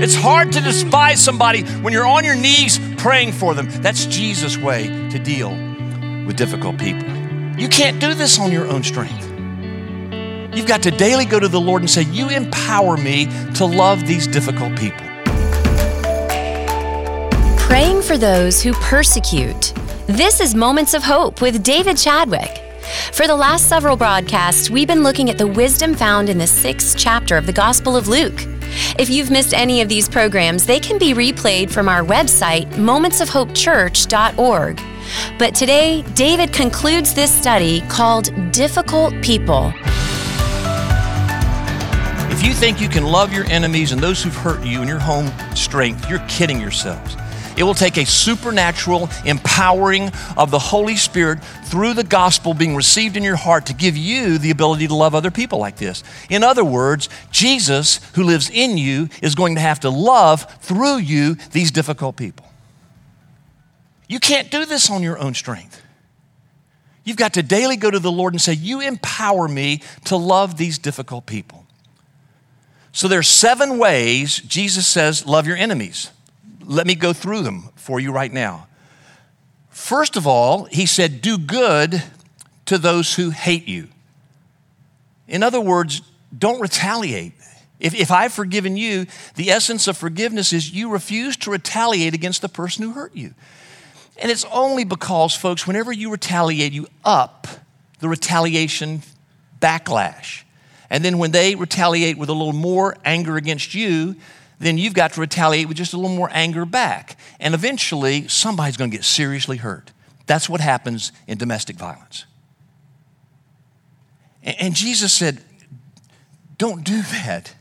It's hard to despise somebody when you're on your knees praying for them. That's Jesus' way to deal with difficult people. You can't do this on your own strength. You've got to daily go to the Lord and say, You empower me to love these difficult people. Praying for those who persecute. This is Moments of Hope with David Chadwick. For the last several broadcasts, we've been looking at the wisdom found in the sixth chapter of the Gospel of Luke. If you've missed any of these programs, they can be replayed from our website, momentsofhopechurch.org. But today, David concludes this study called Difficult People. If you think you can love your enemies and those who've hurt you in your home strength, you're kidding yourselves. It will take a supernatural empowering of the Holy Spirit through the gospel being received in your heart to give you the ability to love other people like this. In other words, Jesus, who lives in you, is going to have to love through you these difficult people. You can't do this on your own strength. You've got to daily go to the Lord and say, You empower me to love these difficult people. So there's seven ways Jesus says, Love your enemies. Let me go through them for you right now. First of all, he said, Do good to those who hate you. In other words, don't retaliate. If, if I've forgiven you, the essence of forgiveness is you refuse to retaliate against the person who hurt you. And it's only because, folks, whenever you retaliate, you up the retaliation backlash. And then when they retaliate with a little more anger against you, then you've got to retaliate with just a little more anger back. And eventually, somebody's going to get seriously hurt. That's what happens in domestic violence. And Jesus said, Don't do that.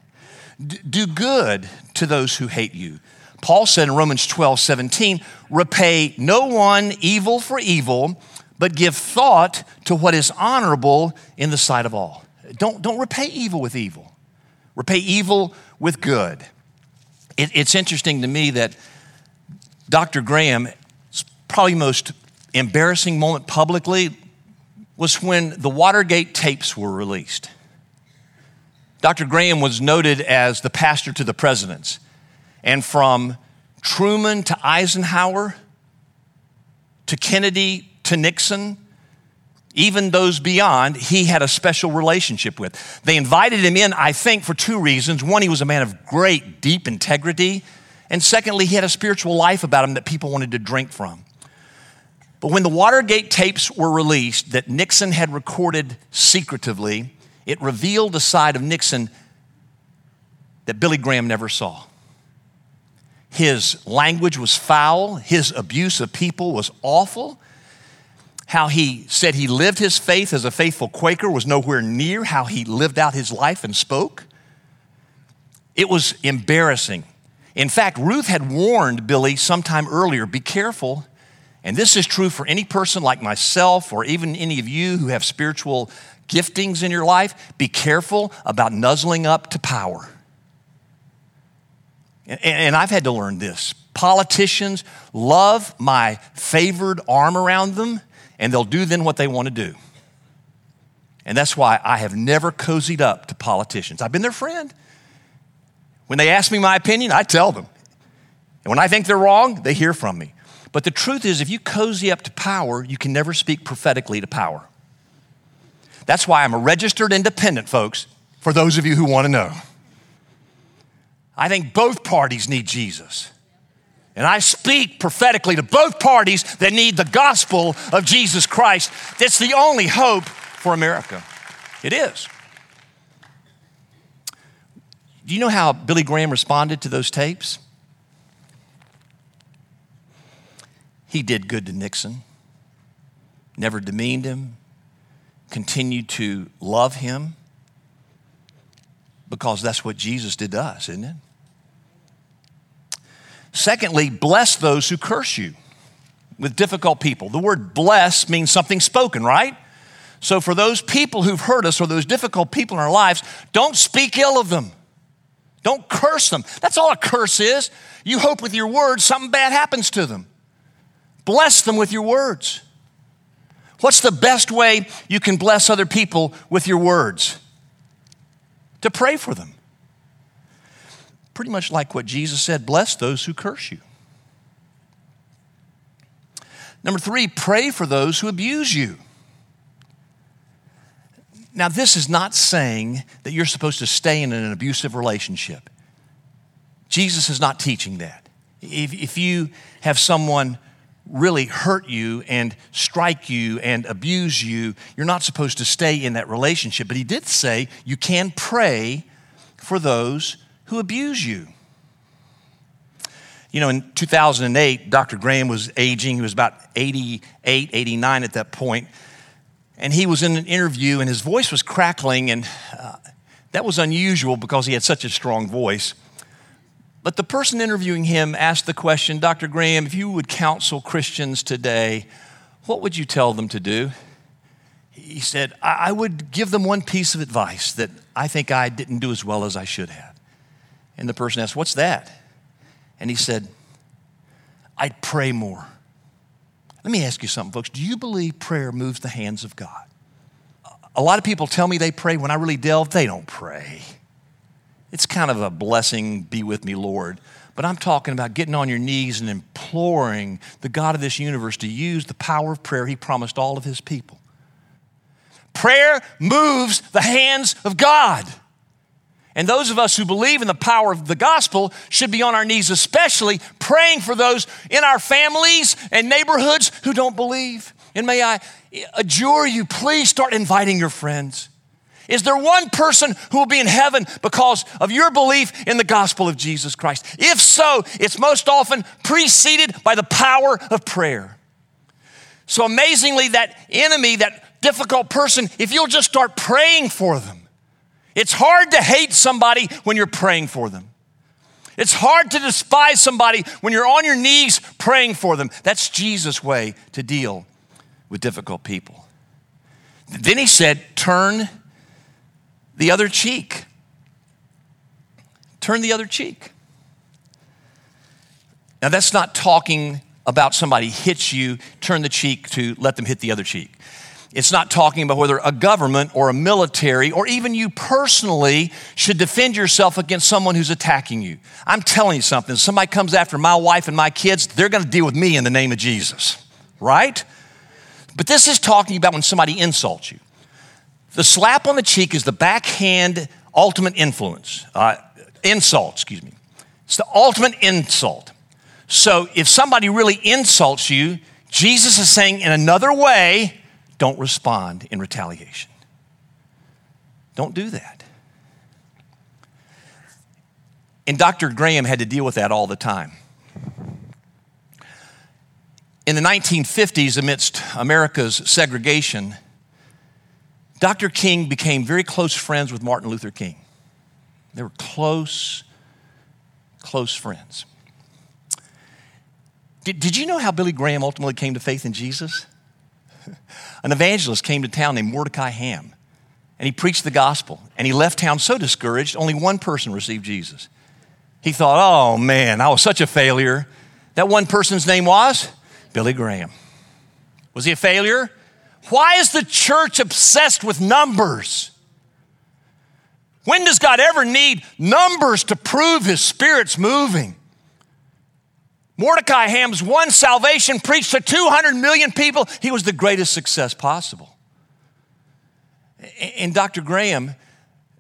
Do good to those who hate you. Paul said in Romans 12, 17, repay no one evil for evil, but give thought to what is honorable in the sight of all. Don't, don't repay evil with evil, repay evil with good. It, it's interesting to me that Dr. Graham's probably most embarrassing moment publicly was when the Watergate tapes were released. Dr. Graham was noted as the pastor to the presidents. And from Truman to Eisenhower to Kennedy to Nixon, even those beyond, he had a special relationship with. They invited him in, I think, for two reasons. One, he was a man of great, deep integrity. And secondly, he had a spiritual life about him that people wanted to drink from. But when the Watergate tapes were released that Nixon had recorded secretively, it revealed a side of Nixon that Billy Graham never saw. His language was foul, his abuse of people was awful how he said he lived his faith as a faithful Quaker was nowhere near how he lived out his life and spoke. It was embarrassing. In fact, Ruth had warned Billy sometime earlier be careful. And this is true for any person like myself or even any of you who have spiritual giftings in your life. Be careful about nuzzling up to power. And, I've had to learn this. Politicians love my favored arm around them and they'll do then what they want to do. And that's why I have never cozied up to politicians. I've been their friend. When they ask me my opinion, I tell them. And when I think they're wrong, they hear from me. But the truth is, if you cozy up to power, you can never speak prophetically to power. That's why I'm a registered independent, folks, for those of you who want to know. I think both parties need Jesus. And I speak prophetically to both parties that need the gospel of Jesus Christ. That's the only hope for America. It is. Do you know how Billy Graham responded to those tapes? He did good to Nixon, never demeaned him, continued to love him because that's what Jesus did to us, isn't it? Secondly, bless those who curse you with difficult people. The word bless means something spoken, right? So for those people who've hurt us or those difficult people in our lives, don't speak ill of them. Don't curse them. That's all a curse is. You hope with your words something bad happens to them. Bless them with your words. What's the best way you can bless other people with your words? To pray for them. Pretty much like what Jesus said bless those who curse you. Number three, pray for those who abuse you. Now, this is not saying that you're supposed to stay in an abusive relationship. Jesus is not teaching that. If, if you have someone really hurt you and strike you and abuse you, you're not supposed to stay in that relationship. But he did say you can pray for those who abuse you. You know, in 2008, Dr. Graham was aging. He was about 88, 89 at that point. And he was in an interview, and his voice was crackling, and uh, that was unusual because he had such a strong voice. But the person interviewing him asked the question Dr. Graham, if you would counsel Christians today, what would you tell them to do? He said, I would give them one piece of advice that I think I didn't do as well as I should have. And the person asked, What's that? And he said, I'd pray more. Let me ask you something, folks. Do you believe prayer moves the hands of God? A lot of people tell me they pray. When I really delve, they don't pray. It's kind of a blessing, be with me, Lord. But I'm talking about getting on your knees and imploring the God of this universe to use the power of prayer He promised all of His people. Prayer moves the hands of God. And those of us who believe in the power of the gospel should be on our knees, especially praying for those in our families and neighborhoods who don't believe. And may I adjure you, please start inviting your friends. Is there one person who will be in heaven because of your belief in the gospel of Jesus Christ? If so, it's most often preceded by the power of prayer. So amazingly, that enemy, that difficult person, if you'll just start praying for them, it's hard to hate somebody when you're praying for them. It's hard to despise somebody when you're on your knees praying for them. That's Jesus' way to deal with difficult people. Then he said, Turn the other cheek. Turn the other cheek. Now, that's not talking about somebody hits you, turn the cheek to let them hit the other cheek. It's not talking about whether a government or a military or even you personally should defend yourself against someone who's attacking you. I'm telling you something. If somebody comes after my wife and my kids, they're going to deal with me in the name of Jesus, right? But this is talking about when somebody insults you. The slap on the cheek is the backhand ultimate influence, uh, insult, excuse me. It's the ultimate insult. So if somebody really insults you, Jesus is saying in another way, don't respond in retaliation. Don't do that. And Dr. Graham had to deal with that all the time. In the 1950s, amidst America's segregation, Dr. King became very close friends with Martin Luther King. They were close, close friends. Did, did you know how Billy Graham ultimately came to faith in Jesus? An evangelist came to town named Mordecai Ham, and he preached the gospel. And he left town so discouraged, only one person received Jesus. He thought, oh man, I was such a failure. That one person's name was Billy Graham. Was he a failure? Why is the church obsessed with numbers? When does God ever need numbers to prove his spirit's moving? Mordecai Ham's one salvation preached to 200 million people. He was the greatest success possible. And Dr. Graham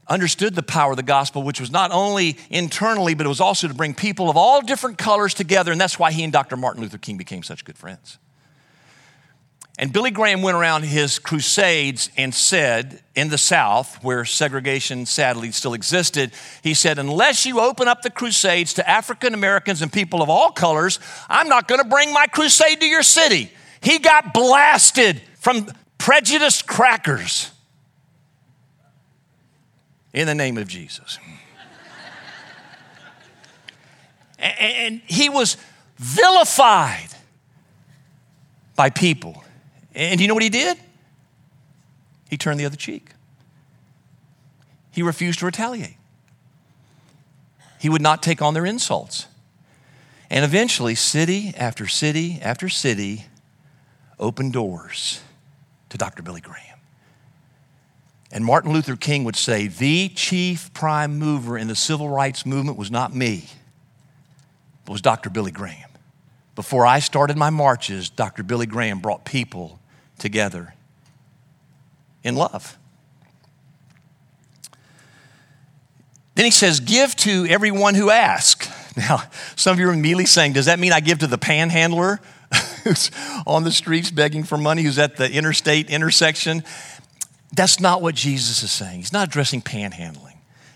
understood the power of the gospel, which was not only internally, but it was also to bring people of all different colors together. And that's why he and Dr. Martin Luther King became such good friends. And Billy Graham went around his crusades and said, in the South, where segregation sadly still existed, he said, unless you open up the crusades to African Americans and people of all colors, I'm not going to bring my crusade to your city. He got blasted from prejudiced crackers in the name of Jesus. and he was vilified by people and do you know what he did? He turned the other cheek. He refused to retaliate. He would not take on their insults. And eventually, city after city after city opened doors to Dr. Billy Graham. And Martin Luther King would say, the chief prime mover in the civil rights movement was not me, it was Dr. Billy Graham. Before I started my marches, Dr. Billy Graham brought people together in love. Then he says, Give to everyone who asks. Now, some of you are immediately saying, Does that mean I give to the panhandler who's on the streets begging for money, who's at the interstate intersection? That's not what Jesus is saying. He's not addressing panhandling.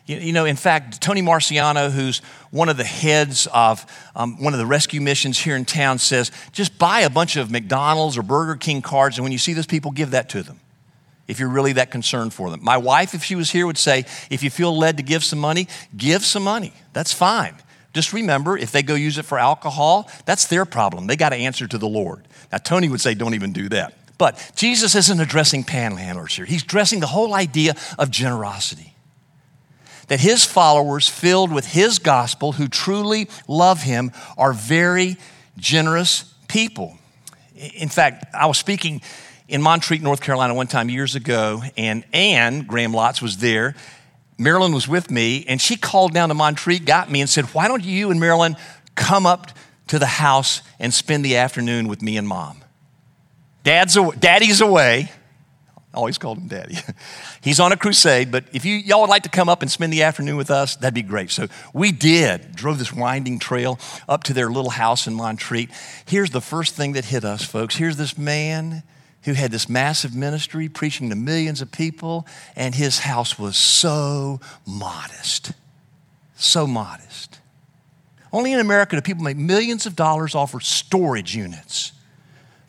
You, know, in fact, Tony Marciano, who's one of the heads of um, one of the rescue missions here in town, says just buy a bunch of McDonald's or Burger King cards, and when you see those people, give that to them if you're really that concerned for them. My wife, if she was here, would say, if you feel led to give some money, give some money. That's fine. Just remember, if they go use it for alcohol, that's their problem. They got to answer to the Lord. Now, Tony would say, don't even do that. But Jesus isn't addressing panhandlers here. He's addressing the whole idea of generosity. That his followers, filled with his gospel, who truly love him, are very generous people. In fact, I was speaking in Montreat, North Carolina, one time years ago, and Anne Graham Lotz was there. Marilyn was with me, and she called down to Montreat, got me, and said, Why don't you and Marilyn come up to the house and spend the afternoon with me and mom? Dad's Daddy's away. I always called him Daddy. He's on a crusade, but if you, y'all would like to come up and spend the afternoon with us, that'd be great. So we did, drove this winding trail up to their little house in Montreat. Here's the first thing that hit us, folks. Here's this man who had this massive ministry preaching to millions of people, and his house was so modest. So modest. Only in America do people make millions of dollars off of storage units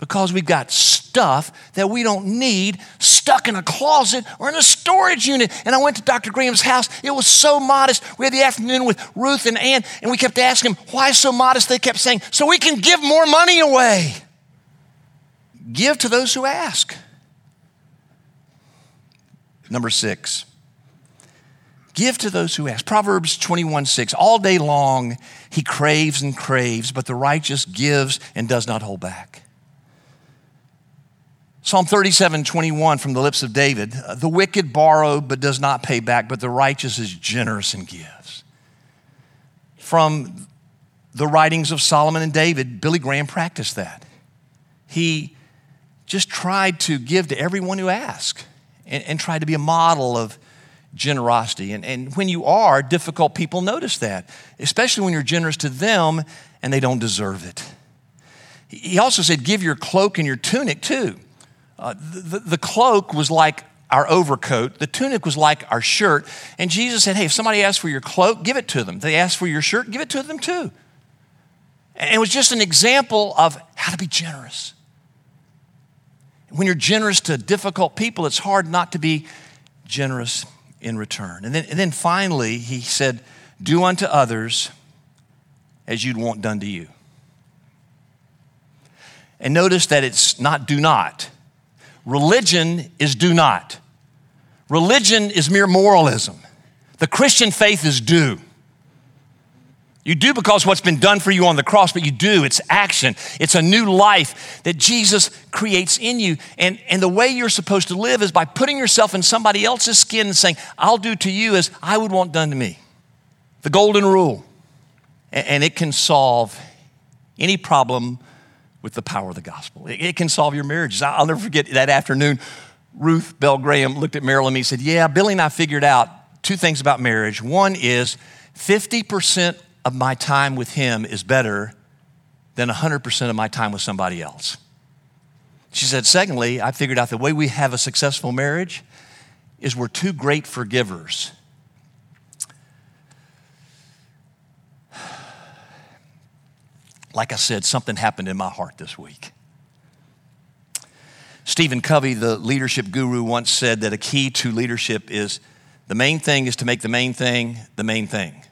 because we've got stuff that we don't need stuck in a closet or in a storage unit. And I went to Dr. Graham's house. It was so modest. We had the afternoon with Ruth and Anne, and we kept asking them, why so modest? They kept saying, so we can give more money away. Give to those who ask. Number six, give to those who ask. Proverbs 21 6. All day long he craves and craves, but the righteous gives and does not hold back. Psalm 37 21 from the lips of David. The wicked borrow but does not pay back, but the righteous is generous and gives. From the writings of Solomon and David, Billy Graham practiced that. He just tried to give to everyone who asked and, and tried to be a model of generosity. And, and when you are, difficult people notice that, especially when you're generous to them and they don't deserve it. He also said, Give your cloak and your tunic too. Uh, the, the cloak was like our overcoat, the tunic was like our shirt. And Jesus said, Hey, if somebody asks for your cloak, give it to them. If they ask for your shirt, give it to them too. And it was just an example of how to be generous when you're generous to difficult people, it's hard not to be generous in return. And then, and then finally, he said, Do unto others as you'd want done to you. And notice that it's not do not. Religion is do not. Religion is mere moralism. The Christian faith is do. You do because what's been done for you on the cross, but you do. It's action. It's a new life that Jesus creates in you. And, and the way you're supposed to live is by putting yourself in somebody else's skin and saying, I'll do to you as I would want done to me. The golden rule. And, and it can solve any problem with the power of the gospel. It, it can solve your marriages. I'll never forget that afternoon. Ruth Bell Graham looked at Marilyn and me said, Yeah, Billy and I figured out two things about marriage. One is 50% of my time with Him is better than 100% of my time with somebody else. She said, secondly, I figured out the way we have a successful marriage is we're two great forgivers. Like I said, something happened in my heart this week. Stephen Covey, the leadership guru, once said that a key to leadership is the main thing is to make the main thing the main thing.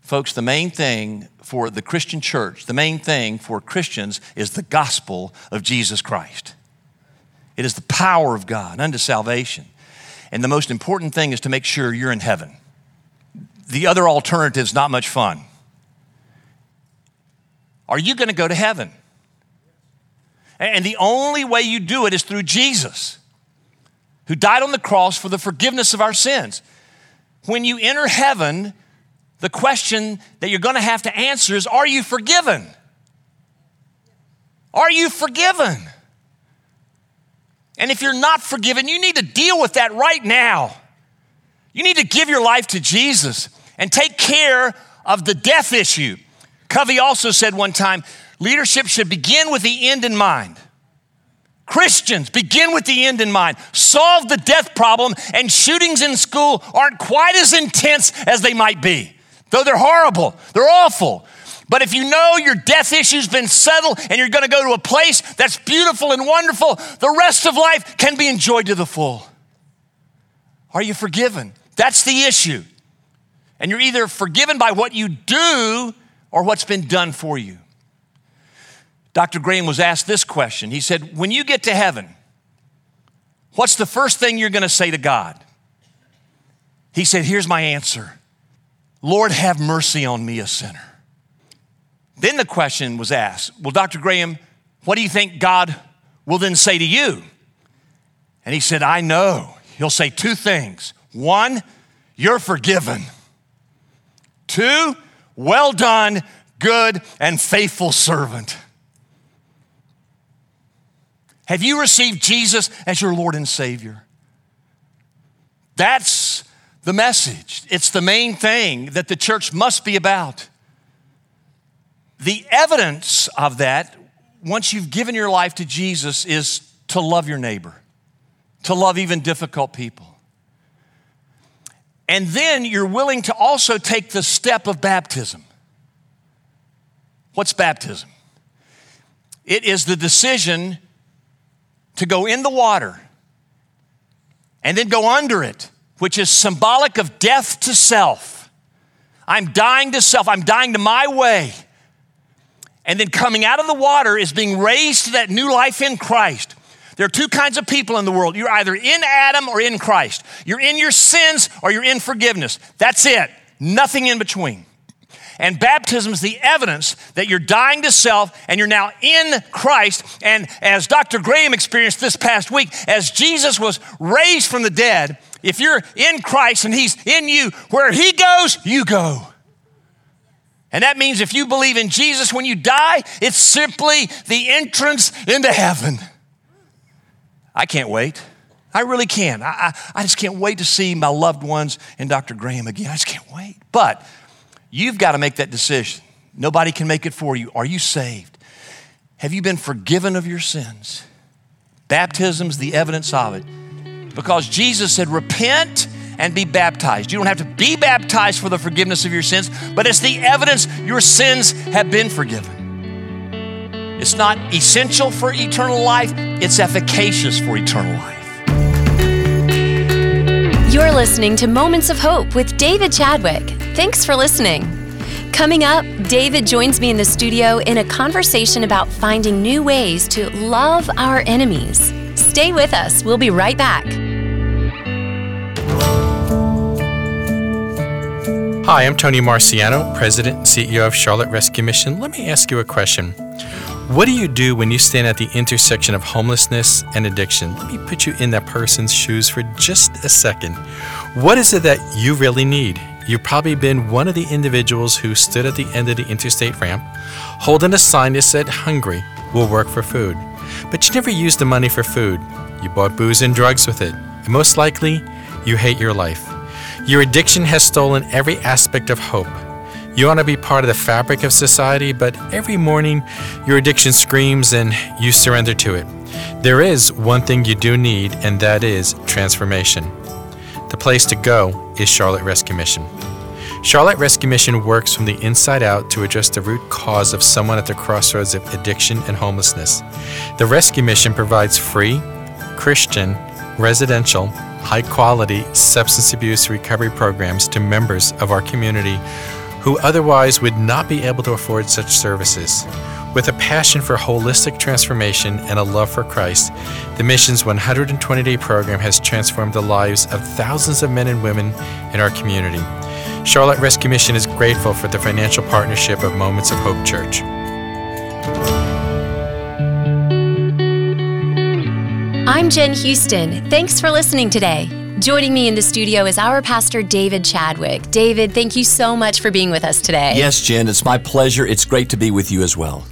Folks, the main thing for the Christian church, the main thing for Christians is the gospel of Jesus Christ. It is the power of God unto salvation. And the most important thing is to make sure you're in heaven. The other alternative is not much fun. Are you going to go to heaven? And the only way you do it is through Jesus. who died on the cross for the forgiveness of our sins. When you enter heaven, the question that you're going to have to answer is Are you forgiven? Are you forgiven? And if you're not forgiven, you need to deal with that right now. You need to give your life to Jesus and take care of the death issue. Covey also said one time leadership should begin with the end in mind. Christians, begin with the end in mind. Solve the death problem, and shootings in school aren't quite as intense as they might be, though they're horrible, they're awful. But if you know your death issue's been settled and you're gonna go to a place that's beautiful and wonderful, the rest of life can be enjoyed to the full. Are you forgiven? That's the issue. And you're either forgiven by what you do or what's been done for you. Dr. Graham was asked this question. He said, When you get to heaven, what's the first thing you're gonna say to God? He said, Here's my answer Lord, have mercy on me, a sinner. Then the question was asked Well, Dr. Graham, what do you think God will then say to you? And he said, I know. He'll say two things. One, you're forgiven. Two, well done, good and faithful servant. Have you received Jesus as your Lord and Savior? That's the message. It's the main thing that the church must be about. The evidence of that, once you've given your life to Jesus, is to love your neighbor, to love even difficult people. And then you're willing to also take the step of baptism. What's baptism? It is the decision to go in the water and then go under it, which is symbolic of death to self. I'm dying to self, I'm dying to my way. And then coming out of the water is being raised to that new life in Christ. There are two kinds of people in the world. You're either in Adam or in Christ. You're in your sins or you're in forgiveness. That's it. Nothing in between. And baptism is the evidence that you're dying to self and you're now in Christ. And as Dr. Graham experienced this past week, as Jesus was raised from the dead, if you're in Christ and He's in you, where He goes, you go. And that means if you believe in Jesus when you die, it's simply the entrance into heaven. I can't wait. I really can. I, I, I, just can't wait to see my loved ones and Dr. Graham again. I just can't wait. But you've got to make that decision. Nobody can make it for you. Are you saved? Have you been forgiven of your sins? Baptism's the evidence of it. Because Jesus said, repent and be baptized. You don't have to be baptized for the forgiveness of your sins, but it's the evidence your sins have been forgiven. It's not essential for eternal life, it's efficacious for eternal life. You're listening to Moments of Hope with David Chadwick. Thanks for listening. Coming up, David joins me in the studio in a conversation about finding new ways to love our enemies. Stay with us, we'll be right back. Hi, I'm Tony Marciano, President and CEO of Charlotte Rescue Mission. Let me ask you a question. What do you do when you stand at the intersection of homelessness and addiction? Let me put you in that person's shoes for just a second. What is it that you really need? You've probably been one of the individuals who stood at the end of the interstate ramp holding a sign that said, Hungry, will work for food. But you never used the money for food. You bought booze and drugs with it. And most likely, you hate your life. Your addiction has stolen every aspect of hope. You want to be part of the fabric of society, but every morning your addiction screams and you surrender to it. There is one thing you do need, and that is transformation. The place to go is Charlotte Rescue Mission. Charlotte Rescue Mission works from the inside out to address the root cause of someone at the crossroads of addiction and homelessness. The Rescue Mission provides free, Christian, residential, high quality substance abuse recovery programs to members of our community who otherwise would not be able to afford such services. With a passion for holistic transformation and a love for Christ, the mission's 120 day program has transformed the lives of thousands of men and women in our community. Charlotte Rescue Mission is grateful for the financial partnership of Moments of Hope Church. I'm Jen Houston. Thanks for listening today. Joining me in the studio is our pastor, David Chadwick. David, thank you so much for being with us today. Yes, Jen, it's my pleasure. It's great to be with you as well.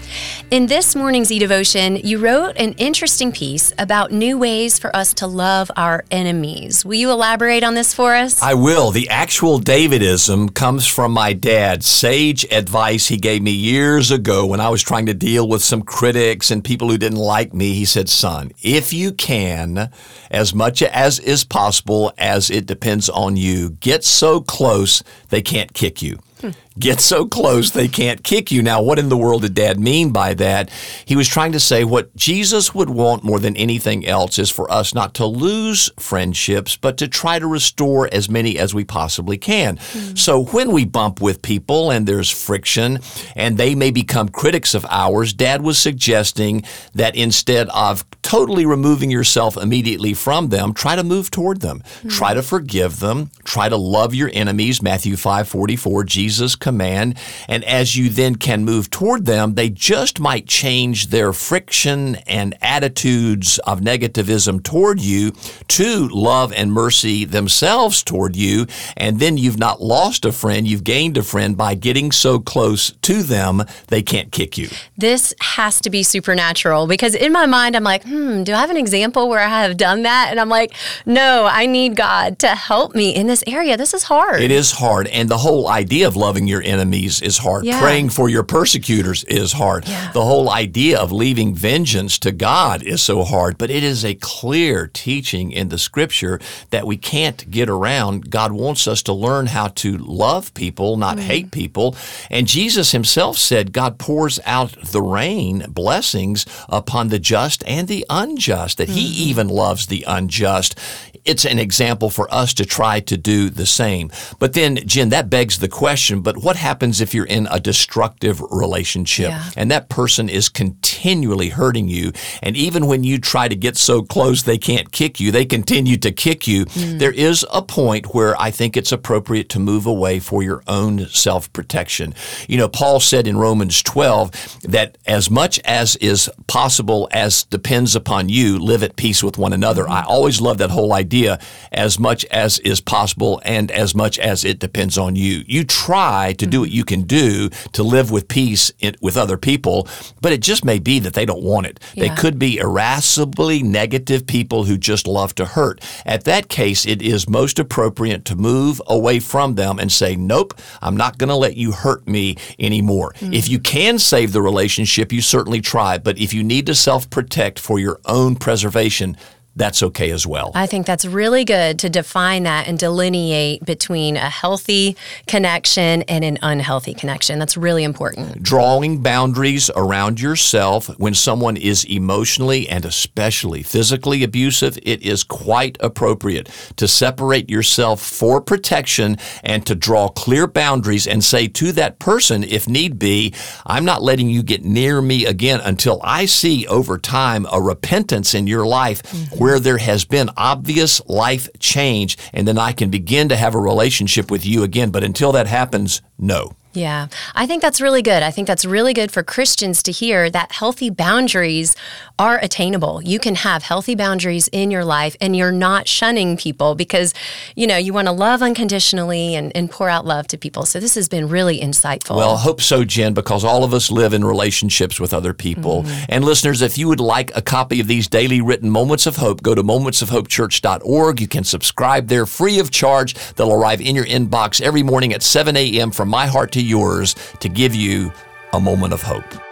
In this morning's e devotion, you wrote an interesting piece about new ways for us to love our enemies. Will you elaborate on this for us? I will. The actual Davidism comes from my dad. Sage advice he gave me years ago when I was trying to deal with some critics and people who didn't like me. He said, Son, if you can, as much as is possible, as it depends on you, get so close they can't kick you hmm. Get so close they can't kick you. Now, what in the world did dad mean by that? He was trying to say what Jesus would want more than anything else is for us not to lose friendships, but to try to restore as many as we possibly can. Mm. So when we bump with people and there's friction and they may become critics of ours, dad was suggesting that instead of totally removing yourself immediately from them, try to move toward them. Mm. Try to forgive them. Try to love your enemies. Matthew 5 44, Jesus command. And as you then can move toward them, they just might change their friction and attitudes of negativism toward you to love and mercy themselves toward you. And then you've not lost a friend, you've gained a friend by getting so close to them, they can't kick you. This has to be supernatural because in my mind, I'm like, hmm, do I have an example where I have done that? And I'm like, no, I need God to help me in this area. This is hard. It is hard. And the whole idea of loving your your enemies is hard. Yeah. Praying for your persecutors is hard. Yeah. The whole idea of leaving vengeance to God is so hard, but it is a clear teaching in the scripture that we can't get around. God wants us to learn how to love people, not mm. hate people. And Jesus himself said God pours out the rain, blessings upon the just and the unjust, that mm. he even loves the unjust it's an example for us to try to do the same. But then, Jen, that begs the question but what happens if you're in a destructive relationship yeah. and that person is continually hurting you? And even when you try to get so close they can't kick you, they continue to kick you. Mm. There is a point where I think it's appropriate to move away for your own self protection. You know, Paul said in Romans 12 that as much as is possible as depends upon you, live at peace with one another. Mm-hmm. I always love that whole idea idea as much as is possible and as much as it depends on you. You try to do what you can do to live with peace in, with other people, but it just may be that they don't want it. Yeah. They could be irascibly negative people who just love to hurt. At that case, it is most appropriate to move away from them and say, Nope, I'm not going to let you hurt me anymore. Mm-hmm. If you can save the relationship, you certainly try. But if you need to self protect for your own preservation, that's okay as well. I think that's really good to define that and delineate between a healthy connection and an unhealthy connection. That's really important. Drawing boundaries around yourself when someone is emotionally and especially physically abusive, it is quite appropriate to separate yourself for protection and to draw clear boundaries and say to that person, if need be, I'm not letting you get near me again until I see over time a repentance in your life. Mm-hmm where there has been obvious life change, and then I can begin to have a relationship with you again. But until that happens, no. Yeah, I think that's really good. I think that's really good for Christians to hear that healthy boundaries are attainable. You can have healthy boundaries in your life and you're not shunning people because, you know, you want to love unconditionally and, and pour out love to people. So this has been really insightful. Well, I hope so, Jen, because all of us live in relationships with other people. Mm-hmm. And listeners, if you would like a copy of these daily written moments of hope, go to momentsofhopechurch.org. You can subscribe there free of charge. They'll arrive in your inbox every morning at 7 a.m. from my heart to yours to give you a moment of hope.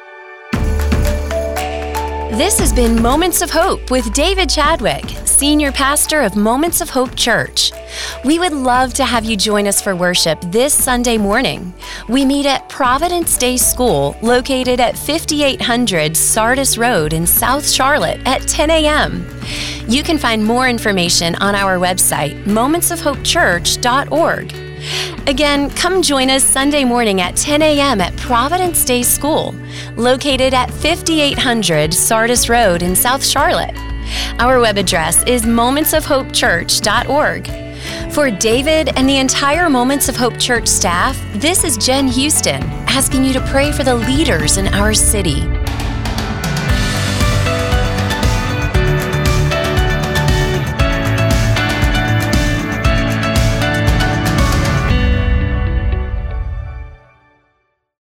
This has been Moments of Hope with David Chadwick, Senior Pastor of Moments of Hope Church. We would love to have you join us for worship this Sunday morning. We meet at Providence Day School, located at 5800 Sardis Road in South Charlotte at 10 a.m. You can find more information on our website, momentsofhopechurch.org. Again, come join us Sunday morning at 10 a.m. at Providence Day School, located at 5800 Sardis Road in South Charlotte. Our web address is momentsofhopechurch.org. For David and the entire Moments of Hope Church staff, this is Jen Houston asking you to pray for the leaders in our city.